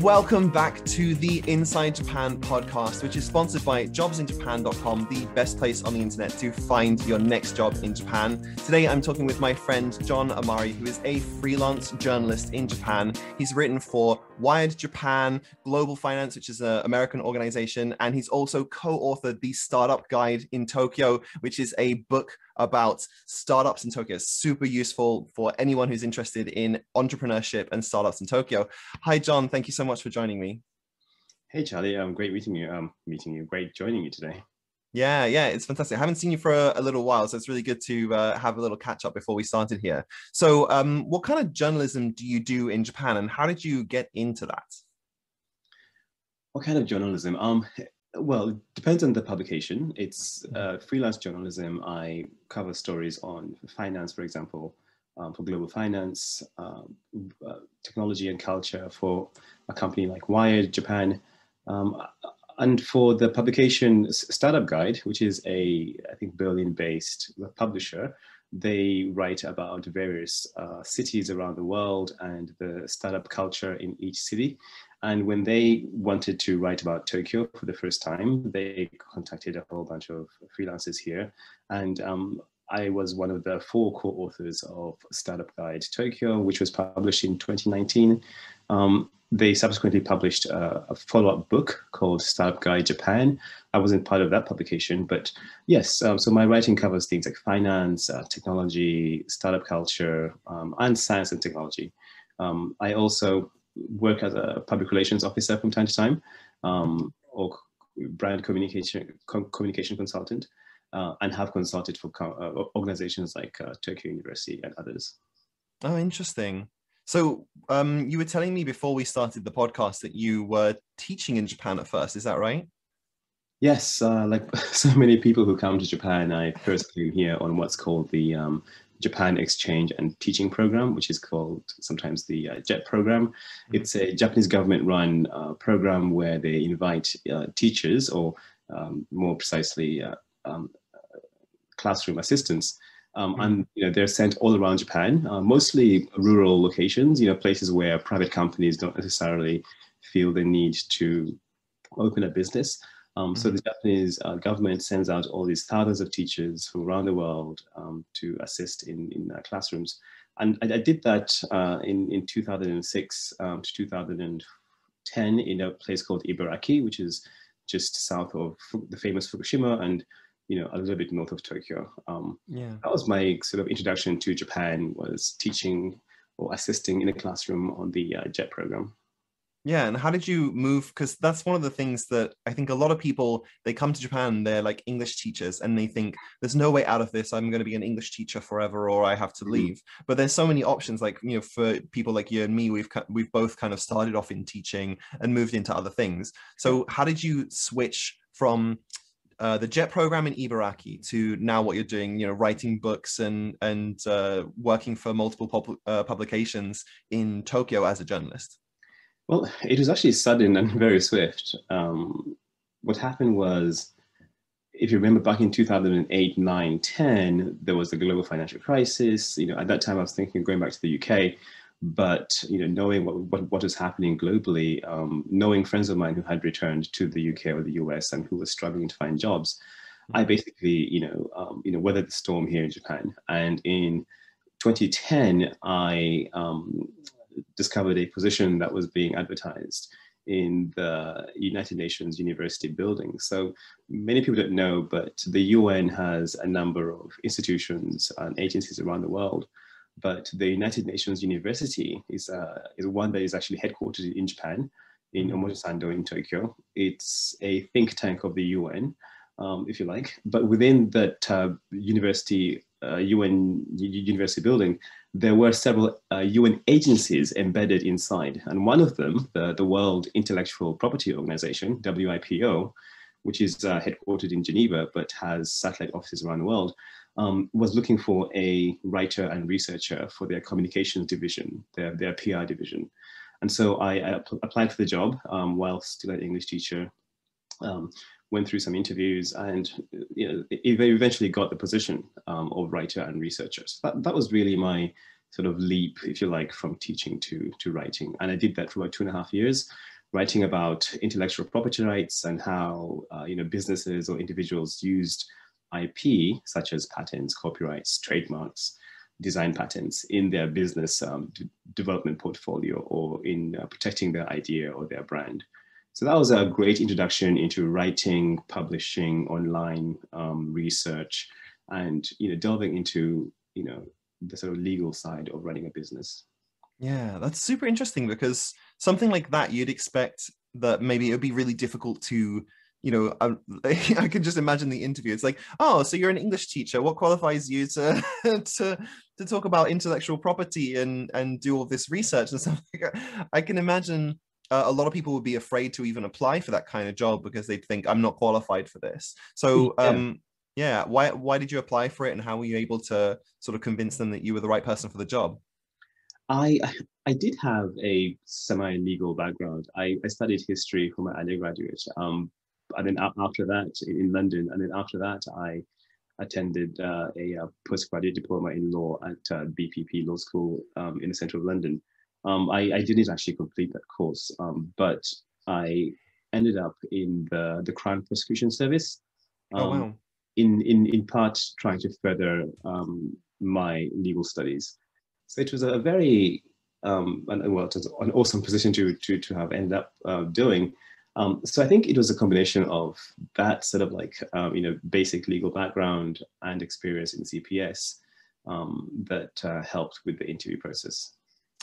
Welcome back to the Inside Japan podcast, which is sponsored by jobsinjapan.com, the best place on the internet to find your next job in Japan. Today, I'm talking with my friend John Amari, who is a freelance journalist in Japan. He's written for Wired Japan, Global Finance, which is an American organization, and he's also co authored the Startup Guide in Tokyo, which is a book about startups in Tokyo. super useful for anyone who's interested in entrepreneurship and startups in Tokyo. Hi, John. Thank you so much for joining me. Hey, Charlie. Um, great meeting you. Um, meeting you. Great joining you today. Yeah, yeah, it's fantastic. I haven't seen you for a, a little while, so it's really good to uh, have a little catch up before we started here. So, um, what kind of journalism do you do in Japan, and how did you get into that? What kind of journalism? Um, well, it depends on the publication. It's mm-hmm. uh, freelance journalism. I cover stories on finance, for example, um, for global finance, um, uh, technology and culture for a company like Wired Japan. Um, and for the publication Startup Guide, which is a, I think, Berlin-based publisher, they write about various uh, cities around the world and the startup culture in each city. And when they wanted to write about Tokyo for the first time, they contacted a whole bunch of freelancers here. And um, I was one of the four co-authors of Startup Guide Tokyo, which was published in 2019. Um, they subsequently published a, a follow-up book called Startup Guide Japan. I wasn't part of that publication, but yes, um, so my writing covers things like finance, uh, technology, startup culture, um, and science and technology. Um, I also work as a public relations officer from time to time, um, or brand communication communication consultant, uh, and have consulted for uh, organizations like uh, Tokyo University and others. Oh, interesting. So um, you were telling me before we started the podcast that you were teaching in Japan at first. Is that right? Yes, uh, like so many people who come to Japan, I first came here on what's called the um, Japan Exchange and Teaching Program, which is called sometimes the uh, JET program. Mm-hmm. It's a Japanese government run uh, program where they invite uh, teachers, or um, more precisely, uh, um, classroom assistants. Um, mm-hmm. and you know they're sent all around Japan, uh, mostly rural locations. You know places where private companies don't necessarily feel the need to open a business. Um, so mm-hmm. the Japanese uh, government sends out all these thousands of teachers from around the world um, to assist in, in uh, classrooms. And I, I did that uh, in, in 2006 um, to 2010 in a place called Ibaraki, which is just south of the famous Fukushima and you know a little bit north of Tokyo. Um, yeah. That was my sort of introduction to Japan was teaching or assisting in a classroom on the uh, JET program. Yeah, and how did you move? Because that's one of the things that I think a lot of people they come to Japan, they're like English teachers, and they think there's no way out of this. I'm going to be an English teacher forever, or I have to mm-hmm. leave. But there's so many options. Like you know, for people like you and me, we've we've both kind of started off in teaching and moved into other things. So how did you switch from uh, the JET program in Ibaraki to now what you're doing, you know, writing books and and uh, working for multiple pub- uh, publications in Tokyo as a journalist? Well, it was actually sudden and very swift. Um, what happened was, if you remember back in 2008, 9, 10, there was the global financial crisis. You know, at that time I was thinking of going back to the UK, but, you know, knowing what, what, what was happening globally, um, knowing friends of mine who had returned to the UK or the US and who were struggling to find jobs, I basically, you know, um, you know, weathered the storm here in Japan. And in 2010, I um, discovered a position that was being advertised in the United Nations University building. So many people don't know, but the UN has a number of institutions and agencies around the world. But the United Nations University is, uh, is one that is actually headquartered in Japan, in. Omotesando in Tokyo. It's a think tank of the UN, um, if you like. But within that uh, university, UN university building, there were several uh, UN agencies embedded inside. And one of them, the, the World Intellectual Property Organization, WIPO, which is uh, headquartered in Geneva but has satellite offices around the world, um, was looking for a writer and researcher for their communications division, their, their PR division. And so I, I applied for the job um, while still an English teacher, um, went through some interviews and you know, eventually got the position um, of writer and researcher. So that, that was really my sort of leap, if you like, from teaching to, to writing. And I did that for about two and a half years, writing about intellectual property rights and how uh, you know businesses or individuals used IP, such as patents, copyrights, trademarks, design patents in their business um, development portfolio or in uh, protecting their idea or their brand. So that was a great introduction into writing, publishing, online um, research, and you know delving into you know the sort of legal side of running a business. Yeah, that's super interesting because something like that you'd expect that maybe it would be really difficult to you know I, I can just imagine the interview. It's like oh so you're an english teacher. What qualifies you to to to talk about intellectual property and and do all this research and stuff? I can imagine uh, a lot of people would be afraid to even apply for that kind of job because they'd think i'm not qualified for this so yeah. um yeah why why did you apply for it and how were you able to sort of convince them that you were the right person for the job i i did have a semi-legal background i, I studied history for my undergraduate um, and then after that in London, and then after that I attended uh, a, a, uh, postgraduate diploma in law at uh, BPP Law School um, in the centre of London. Um, I, I, didn't actually complete that course, um, but I ended up in the, the Crown Prosecution Service. oh, wow. Um, in, in, in part trying to further um, my legal studies. So it was a very, um, and, well, it was an awesome position to, to, to have ended up uh, doing. Um, so I think it was a combination of that sort of like, um, you know, basic legal background and experience in CPS um, that uh, helped with the interview process.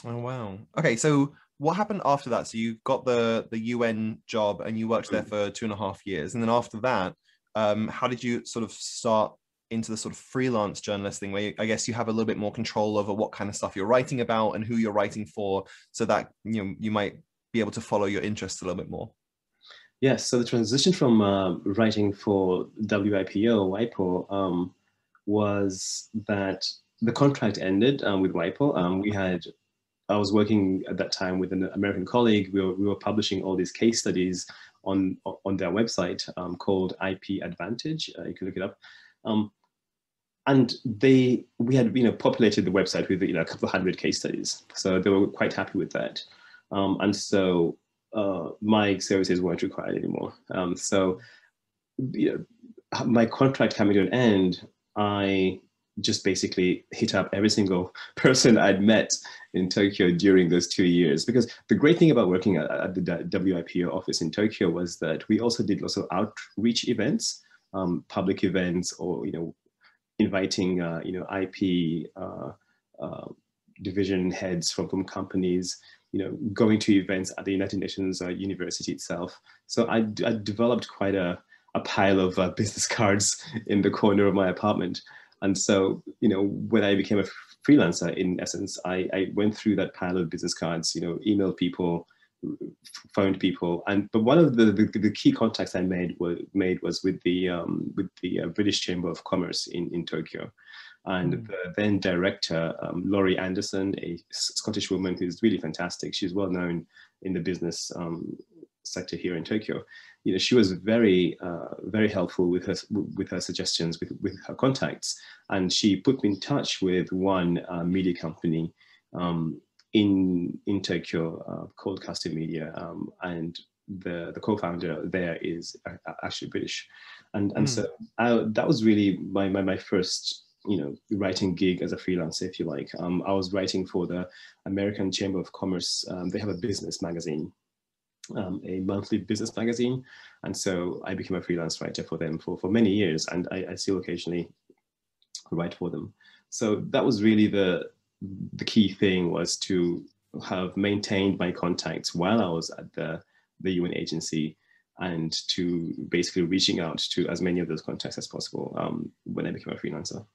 Oh, wow. Okay. So what happened after that? So you got the, the UN job and you worked there mm. for two and a half years. And then after that, um, how did you sort of start into the sort of freelance journalist thing where you, I guess you have a little bit more control over what kind of stuff you're writing about and who you're writing for so that you know you might be able to follow your interests a little bit more Yes, so the transition from uh, writing for WIPO, WIPO, um, was that the contract ended um, with WIPO. Um, we had, I was working at that time with an American colleague. We were, we were publishing all these case studies on, on their website um, called IP Advantage. Uh, you can look it up. Um, and they, we had, you know, populated the website with, you know, a couple of hundred case studies. So they were quite happy with that. Um, and so uh, my services weren't required anymore. Um, so you know, my contract coming to an end, I just basically hit up every single person I'd met in Tokyo during those two years. Because the great thing about working at, at the WIPO office in Tokyo was that we also did lots of outreach events, um, public events, or you know, inviting uh, you know IP uh, uh, division heads from from companies you know, going to events at the United Nations uh, University itself. So I, I, developed quite a, a pile of uh, business cards in the corner of my apartment. And so, you know, when I became a freelancer, in essence, I, I went through that pile of business cards, you know, emailed people, phoned people, and but one of the, the, the key contacts I made was made was with the um, with the uh, British Chamber of Commerce in in Tokyo, and mm. the then director, um, Lori Henderson, a Scottish woman who's really fantastic. She's well known in the business um, sector here in Tokyo. You know, she was very, uh, very helpful with her with her suggestions, with with her contacts, and she put me in touch with one uh, media company um, in in Tokyo uh, called Custom Media, um, and the the co-founder there is uh, actually British, and and mm. so I, that was really my my, my first you know writing gig as a freelancer if you like um, i was writing for the american chamber of commerce um, they have a business magazine um, a monthly business magazine and so i became a freelance writer for them for, for many years and I, I still occasionally write for them so that was really the the key thing was to have maintained my contacts while i was at the the un agency and to basically reaching out to as many of those contacts as possible um, when I became a freelancer.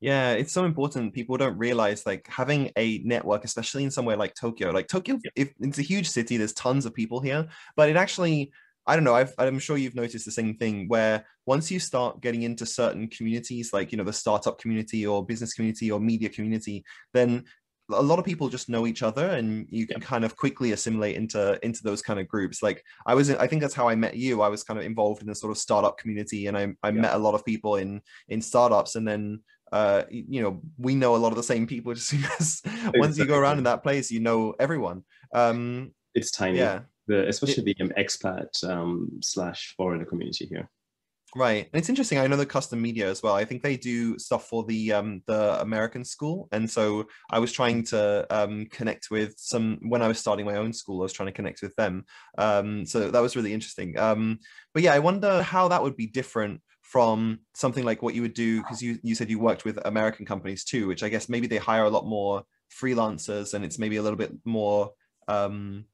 Yeah, it's so important. People don't realize like having a network, especially in somewhere like Tokyo. Like Tokyo, yeah. if it's a huge city, there's tons of people here, but it actually, I don't know. i am sure you've noticed the same thing where once you start getting into certain communities, like you know the startup community or business community or media community, then a lot of people just know each other and you can yeah. kind of quickly assimilate into into those kind of groups like i was i think that's how i met you i was kind of involved in the sort of startup community and i, I yeah. met a lot of people in in startups and then uh, you know, we know a lot of the same people just because once you go around in that place, you know everyone. Um, it's tiny. Yeah. The, especially it, the um, expat um, slash foreigner community here. Right, and it's interesting. I know the custom media as well. I think they do stuff for the um, the American school, and so I was trying to um, connect with some when I was starting my own school. I was trying to connect with them, um, so that was really interesting. Um, but yeah, I wonder how that would be different from something like what you would do because you you said you worked with American companies too, which I guess maybe they hire a lot more freelancers, and it's maybe a little bit more um,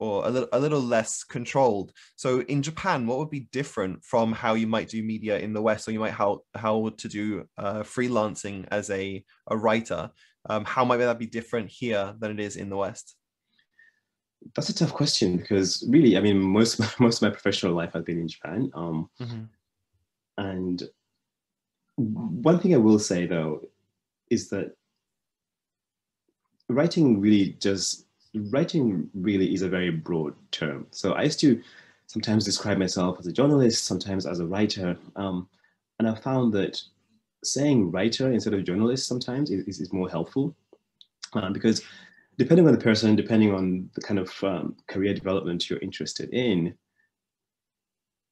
or a little, a little less controlled. So in Japan, what would be different from how you might do media in the West, or you might how how to do uh, freelancing as a a writer? Um, how might that be different here than it is in the West? That's a tough question because really, I mean, most most of my professional life has been in Japan, um, mm-hmm. And one thing I will say though is that writing really just writing really is a very broad term. So I used to sometimes describe myself as a journalist, sometimes as a writer. Um, and I found that saying writer instead of journalist sometimes is, is more helpful uh, because depending on the person, depending on the kind of um, career development you're interested in,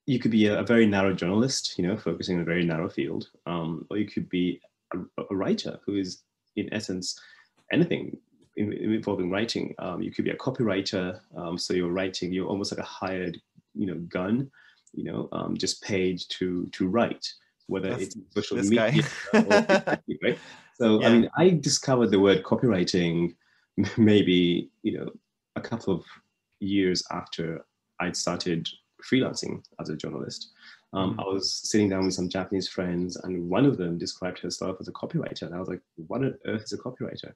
you could be a, a, very narrow journalist, you know, focusing on a very narrow field, um, or you could be a, a writer who is, in essence, anything involving writing. Um, you could be a copywriter, um, so you're writing. You're almost like a hired, you know, gun, you know, um, just paid to to write, whether That's, it's social media or, right. So yeah. I mean, I discovered the word copywriting maybe you know a couple of years after I'd started freelancing as a journalist. Um, mm. I was sitting down with some Japanese friends, and one of them described herself as a copywriter, and I was like, "What on earth is a copywriter?"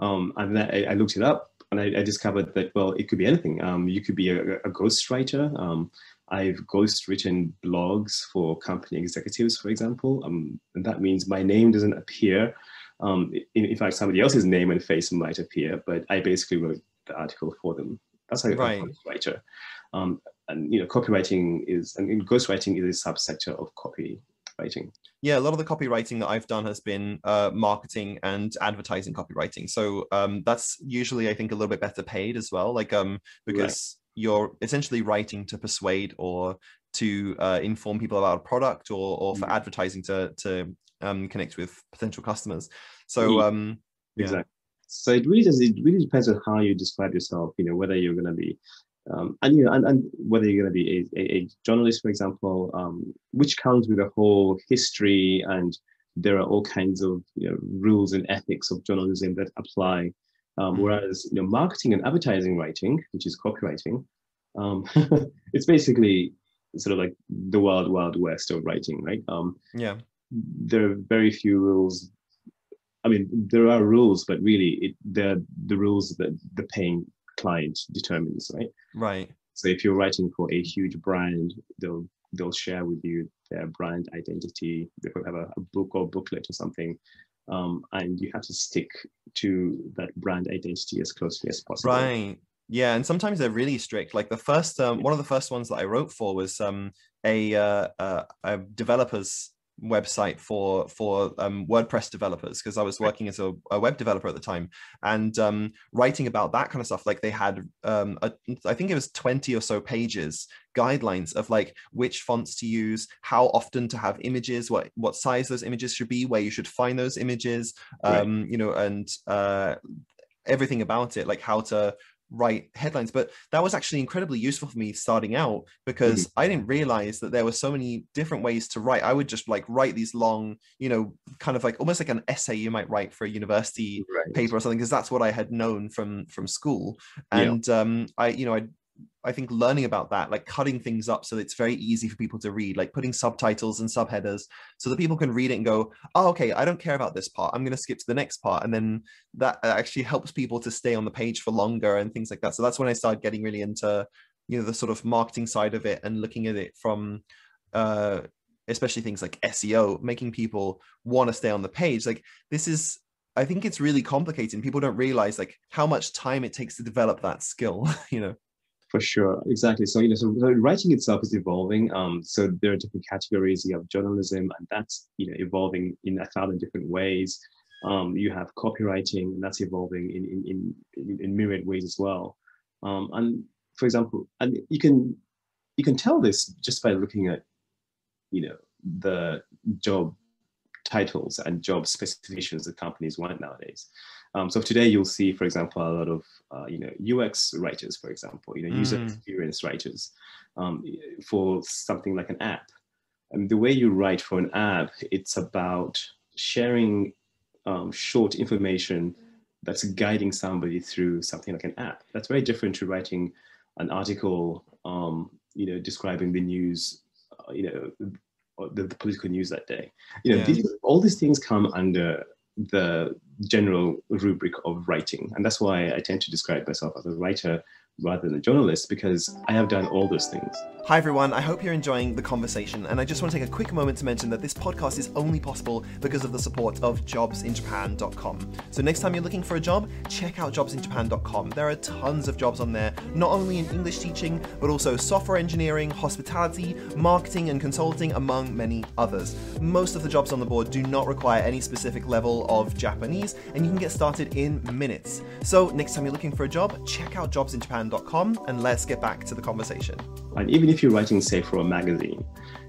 Um, and then I, I, looked it up and I, I, discovered that, well, it could be anything. Um, you could be a, a ghostwriter. Um, I've ghost written blogs for company executives, for example. Um, and that means my name doesn't appear. Um, in, in, fact, somebody else's name and face might appear, but I basically wrote the article for them. That's how right. A ghostwriter. Um, and, you know, copywriting is, I mean, ghostwriting is a subsector of copywriting yeah, a lot of the copywriting that I've done has been uh, marketing and advertising copywriting. So um, that's usually, I think, a little bit better paid as well. Like um, because right. you're essentially writing to persuade or to uh, inform people about a product or or for mm-hmm. advertising to to um, connect with potential customers. So um, yeah. exactly. So it really does. It really depends on how you describe yourself. You know, whether you're going to be um, and you know, and, and whether you're going to be a, a, a, journalist, for example, um, which comes with a whole history, and there are all kinds of you know, rules and ethics of journalism that apply. Um, mm-hmm. Whereas you know, marketing and advertising writing, which is copywriting, um, it's basically sort of like the wild, wild west of writing, right? Um, yeah. There are very few rules. I mean, there are rules, but really, it, they're the rules that the paying client determines, right? Right. So if you're writing for a huge brand, they'll they'll share with you their brand identity. They could have a, a book or booklet or something, um, and you have to stick to that brand identity as closely as possible. Right. Yeah, and sometimes they're really strict. Like the first, um, one of the first ones that I wrote for was um, a, uh, uh, a developer's website for for um, WordPress developers because I was working as a, a, web developer at the time and um, writing about that kind of stuff. Like they had, um, a, I think it was twenty or so pages guidelines of like which fonts to use, how often to have images, what what size those images should be, where you should find those images, right. Um, you know, and uh, everything about it, like how to write headlines but that was actually incredibly useful for me starting out because mm-hmm. i didn't realize that there were so many different ways to write i would just like write these long you know kind of like almost like an essay you might write for a university right. paper or something because that's what i had known from from school and yeah. um i you know i I think learning about that, like cutting things up so it's very easy for people to read, like putting subtitles and subheaders so that people can read it and go, oh, okay, I don't care about this part. I'm going to skip to the next part. And then that actually helps people to stay on the page for longer and things like that. So that's when I started getting really into, you know, the sort of marketing side of it and looking at it from, uh, especially things like SEO, making people want to stay on the page. Like this is I think it's really complicated. People don't realize like how much time it takes to develop that skill, you know. For sure, exactly. So you know, so writing itself is evolving. Um, so there are different categories. You have journalism, and that's you know evolving in a thousand different ways. Um, you have copywriting, and that's evolving in in in, in myriad ways as well. Um, and for example, and you can you can tell this just by looking at you know the job titles and job specifications that companies want nowadays. Um, so today you'll see, for example, a lot of uh, you know UX writers, for example, you know mm. user experience writers um, for something like an app. And the way you write for an app, it's about sharing um, short information that's guiding somebody through something like an app. That's very different to writing an article, um, you know, describing the news, uh, you know, the, the, political news that day. You know, yeah. these, all these things come under the general rubric of writing. And that's why I tend to describe myself as a writer rather than a journalist because I have done all those things. Hi everyone, I hope you're enjoying the conversation and I just want to take a quick moment to mention that this podcast is only possible because of the support of jobsinjapan.com. So next time you're looking for a job, check out jobsinjapan.com. There are tons of jobs on there, not only in English teaching, but also software engineering, hospitality, marketing and consulting, among many others. Most of the jobs on the board do not require any specific level of Japanese and you can get started in minutes. So next time you're looking for a job, check out jobsinjapan.com and let's get back to the conversation. And even if you're writing, say, for a magazine,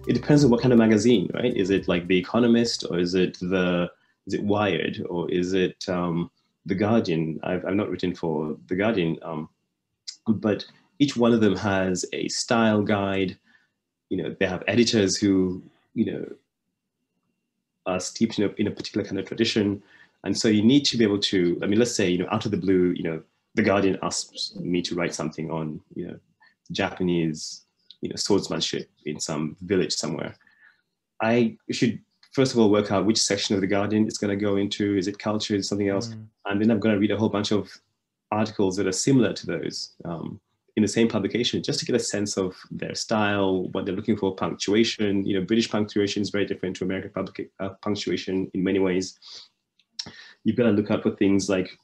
it depends on what kind of magazine, right? Is it like The Economist, or is it the is it Wired, or is it um, The Guardian? I've, I've not written for The Guardian, um, but each one of them has a style guide. You know, they have editors who you know are steeped in a, in a particular kind of tradition, and so you need to be able to. I mean, let's say you know, out of the blue, you know, The Guardian asks me to write something on you know Japanese, you know, swordsmanship in some village somewhere. I should first of all work out which section of the Guardian it's going to go into. Is it culture? Is something else? Mm. And then I'm going to read a whole bunch of articles that are similar to those um, in the same publication, just to get a sense of their style, what they're looking for, punctuation. You know, British punctuation is very different to American public, uh, punctuation in many ways. You've got to look out for things like,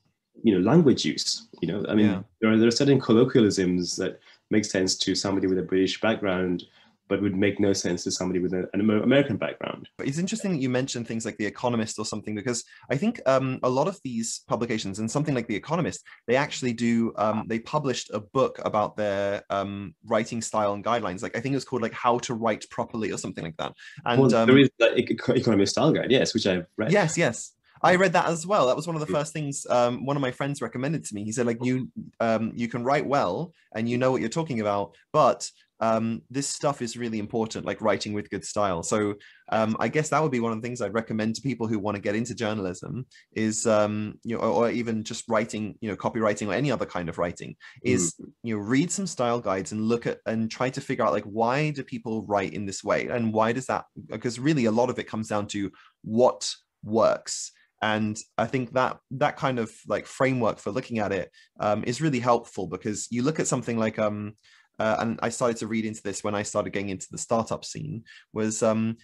you know, language use. You know, I mean, yeah. there are there are certain colloquialisms that make sense to somebody with a British background, but would make no sense to somebody with an American background. It's interesting that you mentioned things like The Economist or something, because I think um, a lot of these publications and something like The Economist, they actually do, um, they published a book about their um, writing style and guidelines. Like I think it was called like How to Write Properly or something like that. And well, there um, is the Economist style guide, yes, which I've read. Yes, yes. I read that as well. That was one of the first things um, one of my friends recommended to me. He said, like, you um, you can write well and you know what you're talking about, but um, this stuff is really important, like writing with good style. So um, I guess that would be one of the things I'd recommend to people who want to get into journalism is, um, you know, or, or, even just writing, you know, copywriting or any other kind of writing is, mm. you know, read some style guides and look at and try to figure out like, why do people write in this way? And why does that, because really a lot of it comes down to what works and i think that that kind of like framework for looking at it um, is really helpful because you look at something like um uh, and i started to read into this when i started getting into the startup scene was um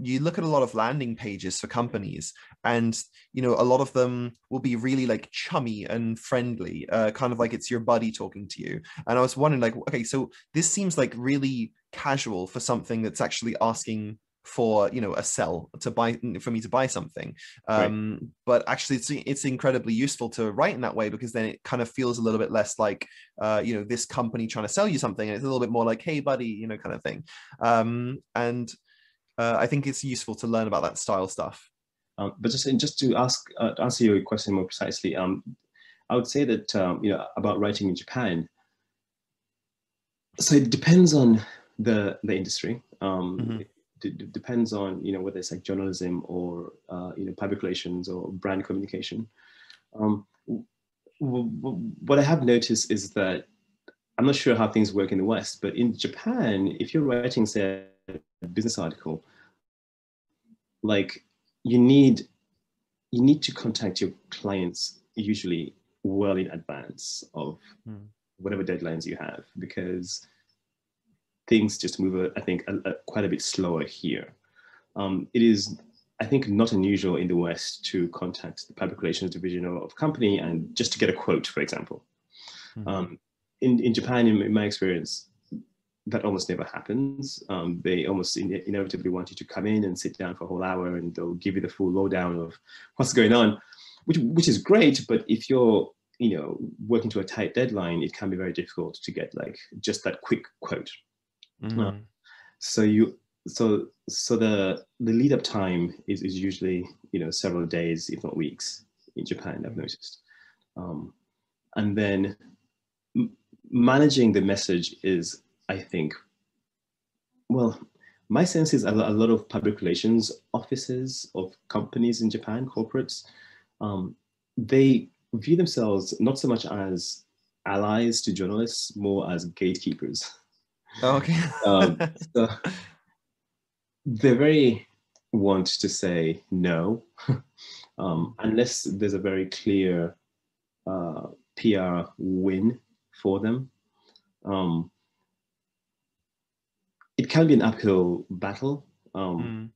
you look at a lot of landing pages for companies and you know a lot of them will be really like chummy and friendly uh, kind of like it's your buddy talking to you. And i was wondering like okay so this seems like really casual for something that's actually asking for you know a sell to buy for me to buy something. Um right. but actually it's it's incredibly useful to write in that way because then it kind of feels a little bit less like uh you know this company trying to sell you something and it's a little bit more like hey buddy you know kind of thing. Um and uh, i think it's useful to learn about that style stuff. Um, but just just to ask uh, to answer your question more precisely um i would say that um, you know about writing in japan so it depends on the the industry. Um, mm-hmm depends on you know whether it's like journalism or uh, you know public relations or brand communication. Um, what I have noticed is that I'm not sure how things work in the West, but in Japan, if you're writing say a business article, like you need you need to contact your clients usually well in advance of mm. whatever deadlines you have because things just move, I think, a, a, quite a bit slower here. Um, it is, I think, not unusual in the West to contact the public relations division of, of company and just to get a quote, for example. Mm-hmm. Um, in, in Japan, in, in my experience, that almost never happens. Um, they almost in, inevitably want you to come in and sit down for a whole hour and they'll give you the full lowdown of what's going on, which, which is great. But if you're, you know, working to a tight deadline, it can be very difficult to get like just that quick quote. Mm-hmm. Uh, so you, so, so the, the lead up time is, is usually, you know, several days, if not weeks in Japan, I've noticed. Um, and then managing the message is I think, well, my sense is a lot of public relations offices of companies in Japan, corporates, um, they view themselves not so much as allies to journalists, more as gatekeepers. Oh, okay. um, so they're very want to say no, um, unless there's a very clear uh, PR win for them. Um, it can be an uphill battle. Um,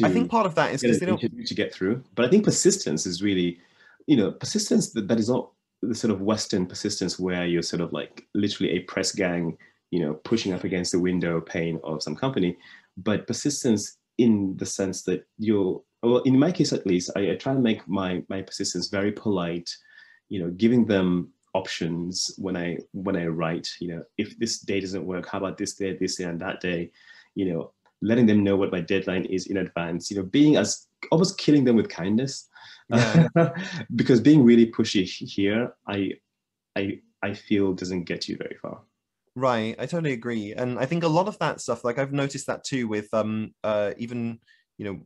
mm. I think part of that is because they don't to get through. But I think persistence is really, you know, persistence that, that is not the sort of Western persistence where you're sort of like literally a press gang, you know, pushing up against the window pane of some company, but persistence in the sense that you're, well, in my case at least, I, I try to make my my persistence very polite, you know, giving them options when I when I write. You know, if this day doesn't work, how about this day, this day, and that day? You know, letting them know what my deadline is in advance. You know, being as almost killing them with kindness, yeah. because being really pushy here, I I I feel doesn't get you very far. Right, I totally agree, and I think a lot of that stuff, like I've noticed that too, with um uh even you know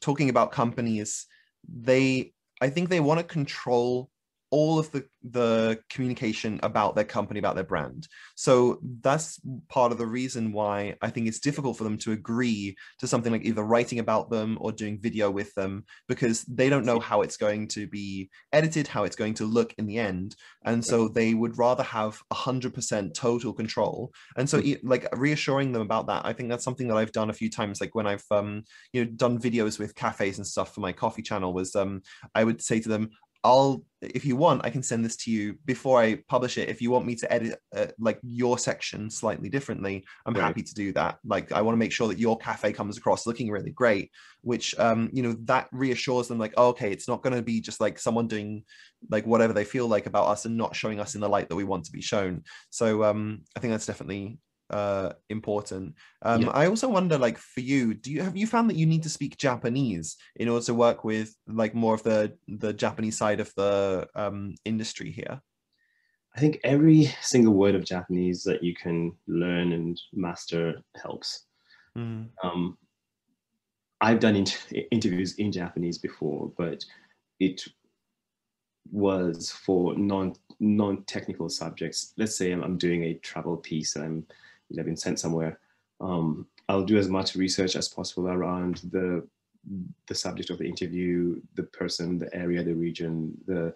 talking about companies, they I think they want to control all of the the communication about their company about their brand. So that's part of the reason why i think it's difficult for them to agree to something like either writing about them or doing video with them because they don't know how it's going to be edited how it's going to look in the end. And so they would rather have 100% total control. And so mm. like reassuring them about that i think that's something that i've done a few times. Like when i've um you know done videos with cafes and stuff for my coffee channel was um i would say to them I'll, if you want, I can send this to you before I publish it. If you want me to edit uh, like your section slightly differently, I'm right. happy to do that. Like, I want to make sure that your cafe comes across looking really great, which, um, you know, that reassures them like, oh, okay, it's not going to be just like someone doing like whatever they feel like about us and not showing us in the light that we want to be shown. So, um, I think that's definitely uh important um yeah. i also wonder like for you do you have you found that you need to speak japanese in order to work with like more of the the japanese side of the um industry here i think every single word of japanese that you can learn and master helps mm. um i've done in- interviews in japanese before but it was for non non-technical subjects let's say I'm, I'm doing a travel piece and i'm you know, been sent somewhere, um, I'll do as much research as possible around the the subject of the interview, the person, the area, the region, the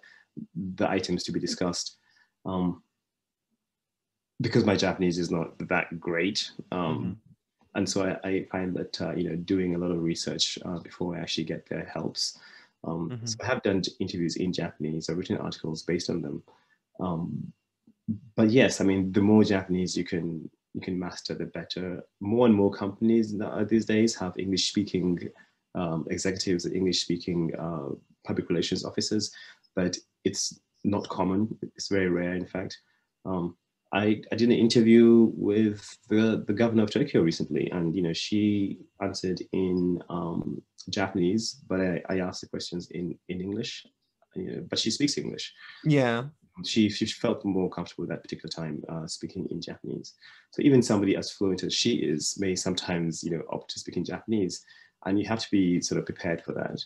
the items to be discussed. Um, because my Japanese is not that great, um, mm-hmm. and so I, I, find that uh, you know doing a lot of research uh, before I actually get there helps. Um, mm-hmm. So I have done interviews in Japanese. I've written articles based on them. Um, but yes, I mean, the more Japanese you can you can master the better. More and more companies these days have English speaking um, executives, English speaking uh, public relations officers, but it's not common. It's very rare, in fact. Um, I, I did an interview with the, the governor of Tokyo recently, and you know she answered in um, Japanese, but I, I asked the questions in in English. You know, but she speaks English. Yeah she, she felt more comfortable at that particular time uh, speaking in Japanese. So even somebody as fluent as she is may sometimes, you know, opt to speak in Japanese, and you have to be sort of prepared for that.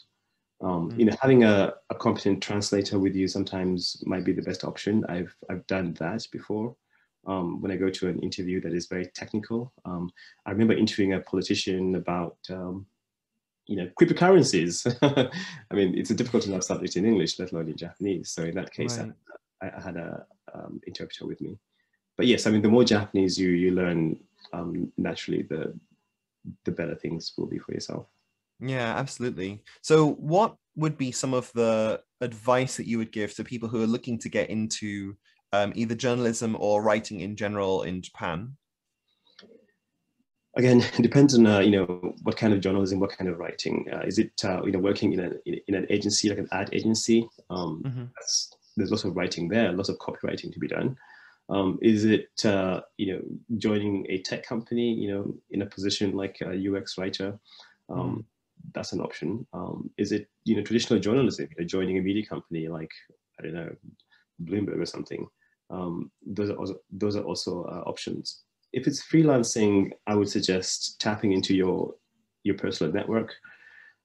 Um, mm-hmm. You know, having a, a competent translator with you sometimes might be the best option. I've I've done that before. Um, when I go to an interview that is very technical. Um, I remember interviewing a politician about, um, you know, cryptocurrencies. I mean, it's a difficult enough subject in English, let alone in Japanese. So in that case, right. I, I had a um, interpreter with me. But yes, I mean, the more Japanese you you learn, um, naturally, the the better things will be for yourself. Yeah, absolutely. So, what would be some of the advice that you would give to people who are looking to get into um, either journalism or writing in general in Japan? Again, it depends on uh, you know what kind of journalism, what kind of writing. Uh, is it uh, you know working in an in an agency like an ad agency? Um, mm-hmm. There's lots of writing there, lots of copywriting to be done. Um, is it uh, you know joining a tech company, you know, in a position like a UX writer? Um, mm that's an option. Um, is it you know traditional journalism, you know, joining a media company like I don't know Bloomberg or something? Um, those are also, those are also uh, options. If it's freelancing, I would suggest tapping into your your personal network.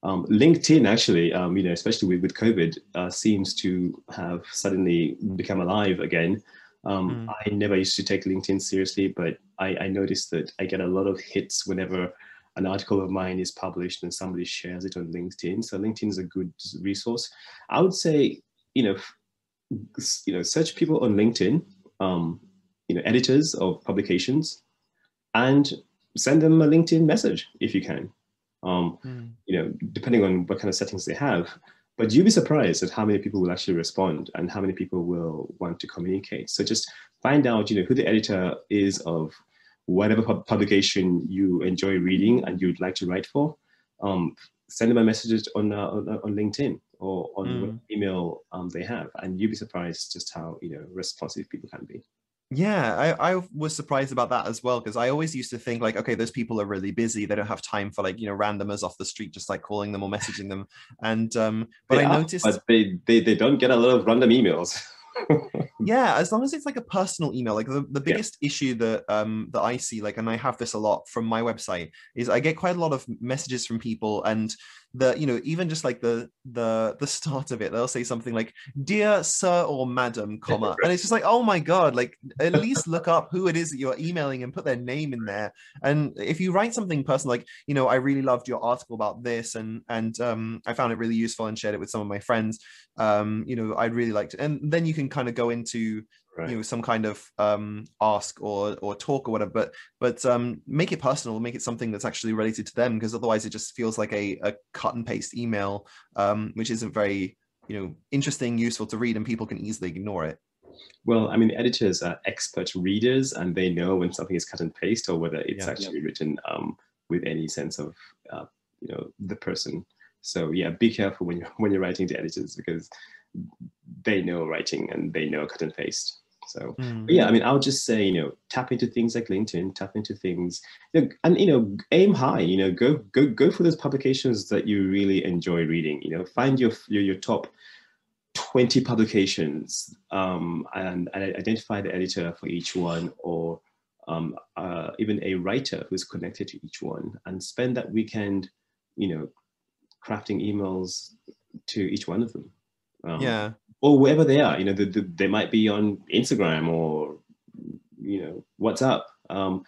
Um, LinkedIn actually, um, you know, especially with, with COVID, uh, seems to have suddenly become alive again. Um, mm. I never used to take LinkedIn seriously, but I, I noticed that I get a lot of hits whenever an article of mine is published and somebody shares it on LinkedIn. So LinkedIn is a good resource. I would say, you know, you know, search people on LinkedIn, um, you know, editors of publications, and send them a LinkedIn message if you can. Um, mm. You know, depending on what kind of settings they have. But you'll be surprised at how many people will actually respond and how many people will want to communicate. So just find out, you know, who the editor is of whatever publication you enjoy reading and you'd like to write for, um, send them a message on, uh, on, on, LinkedIn or on mm. email um, they have, and you'd be surprised just how you know responsive people can be. Yeah, I, I was surprised about that as well because I always used to think like, okay, those people are really busy; they don't have time for like you know randomers off the street just like calling them or messaging them. And um, but they I are, noticed, but they, they they don't get a lot of random emails. yeah as long as it's like a personal email like the, the biggest yeah. issue that um that i see like and i have this a lot from my website is i get quite a lot of messages from people and the you know even just like the the the start of it they'll say something like dear sir or madam comma and it's just like oh my god like at least look up who it is that you're emailing and put their name in there. And if you write something personal like you know i really loved your article about this and and um i found it really useful and shared it with some of my friends um you know i'd really like to and then you can kind of go into right. you know some kind of um, ask or or talk or whatever but but um, make it personal make it something that's actually related to them because otherwise it just feels like a, a cut and paste email um, which isn't very you know interesting useful to read and people can easily ignore it well, I mean, editors are expert readers, and they know when something is cut and paste or whether it's yeah, actually yeah. written um, with any sense of, uh, you know, the person. So yeah, be careful when you're when you're writing to editors because they know writing and they know cut and paste. So mm. yeah, I mean, I would just say, you know, tap into things like LinkedIn, tap into things, you know, and you know, aim high. You know, go go go for those publications that you really enjoy reading. You know, find your your, your top 20 publications um, and, and, identify the editor for each one or um, uh, even a writer who's connected to each one and spend that weekend, you know, crafting emails to each one of them. Um, yeah or wherever they are. You know, the, the, they might be on Instagram or you know WhatsApp. Um,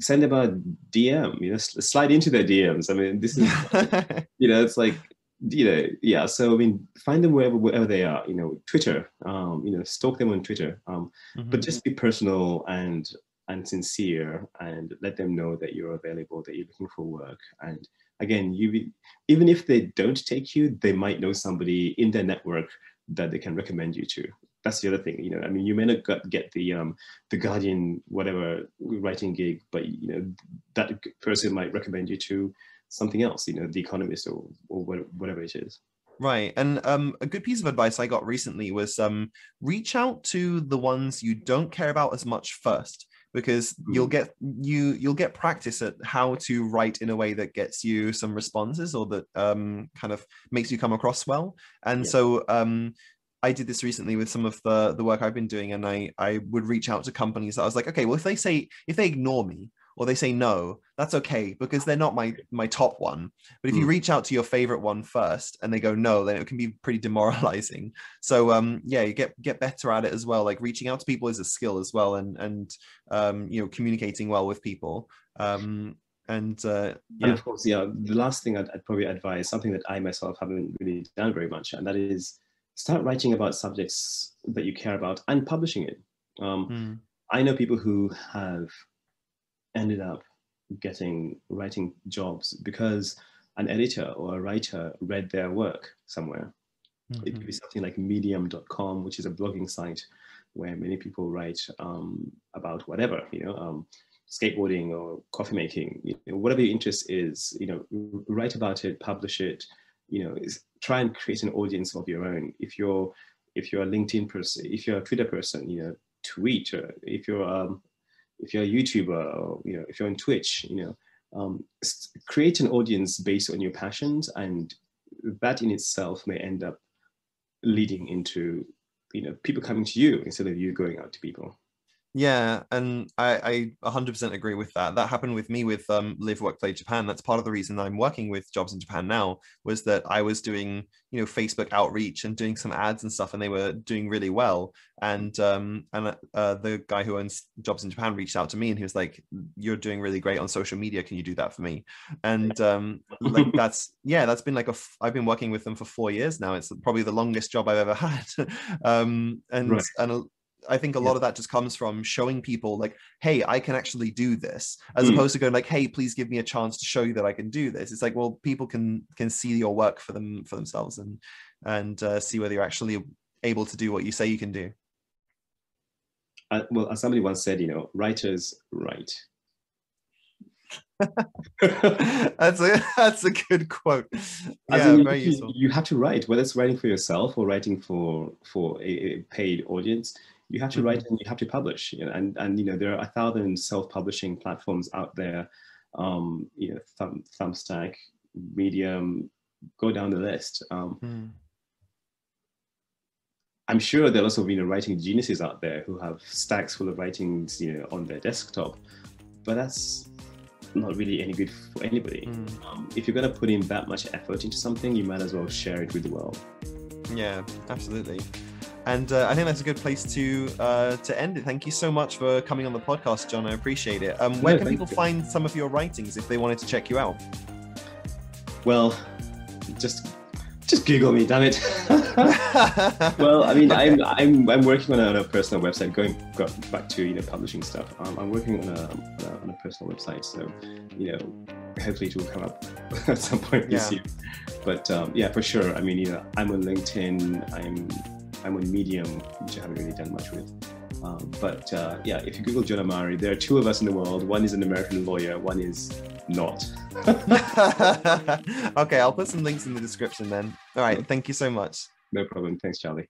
send them a DM. You know, slide into their DMs. I mean, this is you know, it's like you know, yeah. So I mean, find them wherever wherever they are. You know, Twitter. Um, you know, stalk them on Twitter. Um, mm-hmm. but just be personal and and sincere, and let them know that you're available, that you're looking for work, and again, you even if they don't take you, they might know somebody in their network that they can recommend you to. That's the other thing, you know. I mean, you may not get the um, the Guardian whatever writing gig, but you know that person might recommend you to something else, you know, The Economist or or whatever it is. Right. And um, a good piece of advice I got recently was um, reach out to the ones you don't care about as much first because mm. you'll get you you'll get practice at how to write in a way that gets you some responses or that um, kind of makes you come across well and yeah. so um, I did this recently with some of the the work I've been doing, and I I would reach out to companies that I was like, okay, well, if they say if they ignore me, or they say no, that's okay because they're not my my top one. But if mm. you hmm. reach out to your favorite one first and they go no, then it can be pretty demoralizing. So um yeah, you get get better at it as well. Like reaching out to people is a skill as well, and and um you know communicating well with people. Um and uh, yeah. And of course, yeah. The last thing I'd, I'd probably advise something that I myself haven't really done very much, and that is start writing about subjects that you care about and publishing it. Um, mm. I know people who have ended up getting writing jobs because an editor or a writer read their work somewhere. Mm-hmm. It could be mm-hmm. something like medium.com, which is a blogging site where many people write um, about whatever, you know, um, skateboarding or coffee making, you know, whatever your interest is, you know, write about it, publish it, you know, try and create an audience of your own. If you're if you're a LinkedIn person, if you're a Twitter person, you know, tweet. Or if you're um, if you're a YouTuber, or you know, if you're on Twitch, you know, um, create an audience based on your passions, and that in itself may end up leading into you know people coming to you instead of you going out to people yeah, and I, I 100% agree with that. That happened with me with um, Live Work Play Japan. That's part of the reason I'm working with Jobs in Japan now was that I was doing you know Facebook outreach and doing some ads and stuff, and they were doing really well. And um, and uh, the guy who owns Jobs in Japan reached out to me and he was like, "You're doing really great on social media. Can you do that for me?" And um, like that's yeah, that's been like a. F- I've been working with them for four years now. It's probably the longest job I've ever had. um, and right. and I think a lot of that just comes from showing people like, hey, I can actually do this, as mm. opposed to going like, hey, please give me a chance to show you that I can do this. It's like, well, people can can see your work for them for themselves and and uh, see whether you're actually able to do what you say you can do. Uh, well, as somebody once said, you know, writers write. that's a that's a good quote. Yeah, in, very you, useful. You have to write, whether it's writing for yourself or writing for for a, a paid audience you have to write mm-hmm. and you have to publish. And and you know there are a thousand self-publishing platforms out there. Um, you know, Thumb, Substack, Medium, go down the list. Um, mm. I'm sure there are also you know writing geniuses out there who have stacks full of writings you know on their desktop, but that's not really any good for anybody. Mm. Um, if you're going to put in that much effort into something, you might as well share it with the world. Yeah, absolutely. And uh, I think that's a good place to uh, to end it. Thank you so much for coming on the podcast, John. I appreciate it. Um, where no, can people you. find some of your writings if they wanted to check you out? Well, just just Google me, damn it. well, I mean, okay. I'm, I'm I'm working on a, on a, personal website. Going back to you know publishing stuff. Um, I'm working on a, on a, on a personal website, so you know, hopefully it will come up at some point yeah. this year. But um, yeah, for sure. I mean, you know, I'm on LinkedIn. I'm I'm on Medium, which I haven't really done much with. Um, but uh, yeah, if you Google John Amari, there are two of us in the world. One is an American lawyer, one is not. okay, I'll put some links in the description then. All right, thank you so much. No problem. Thanks, Charlie.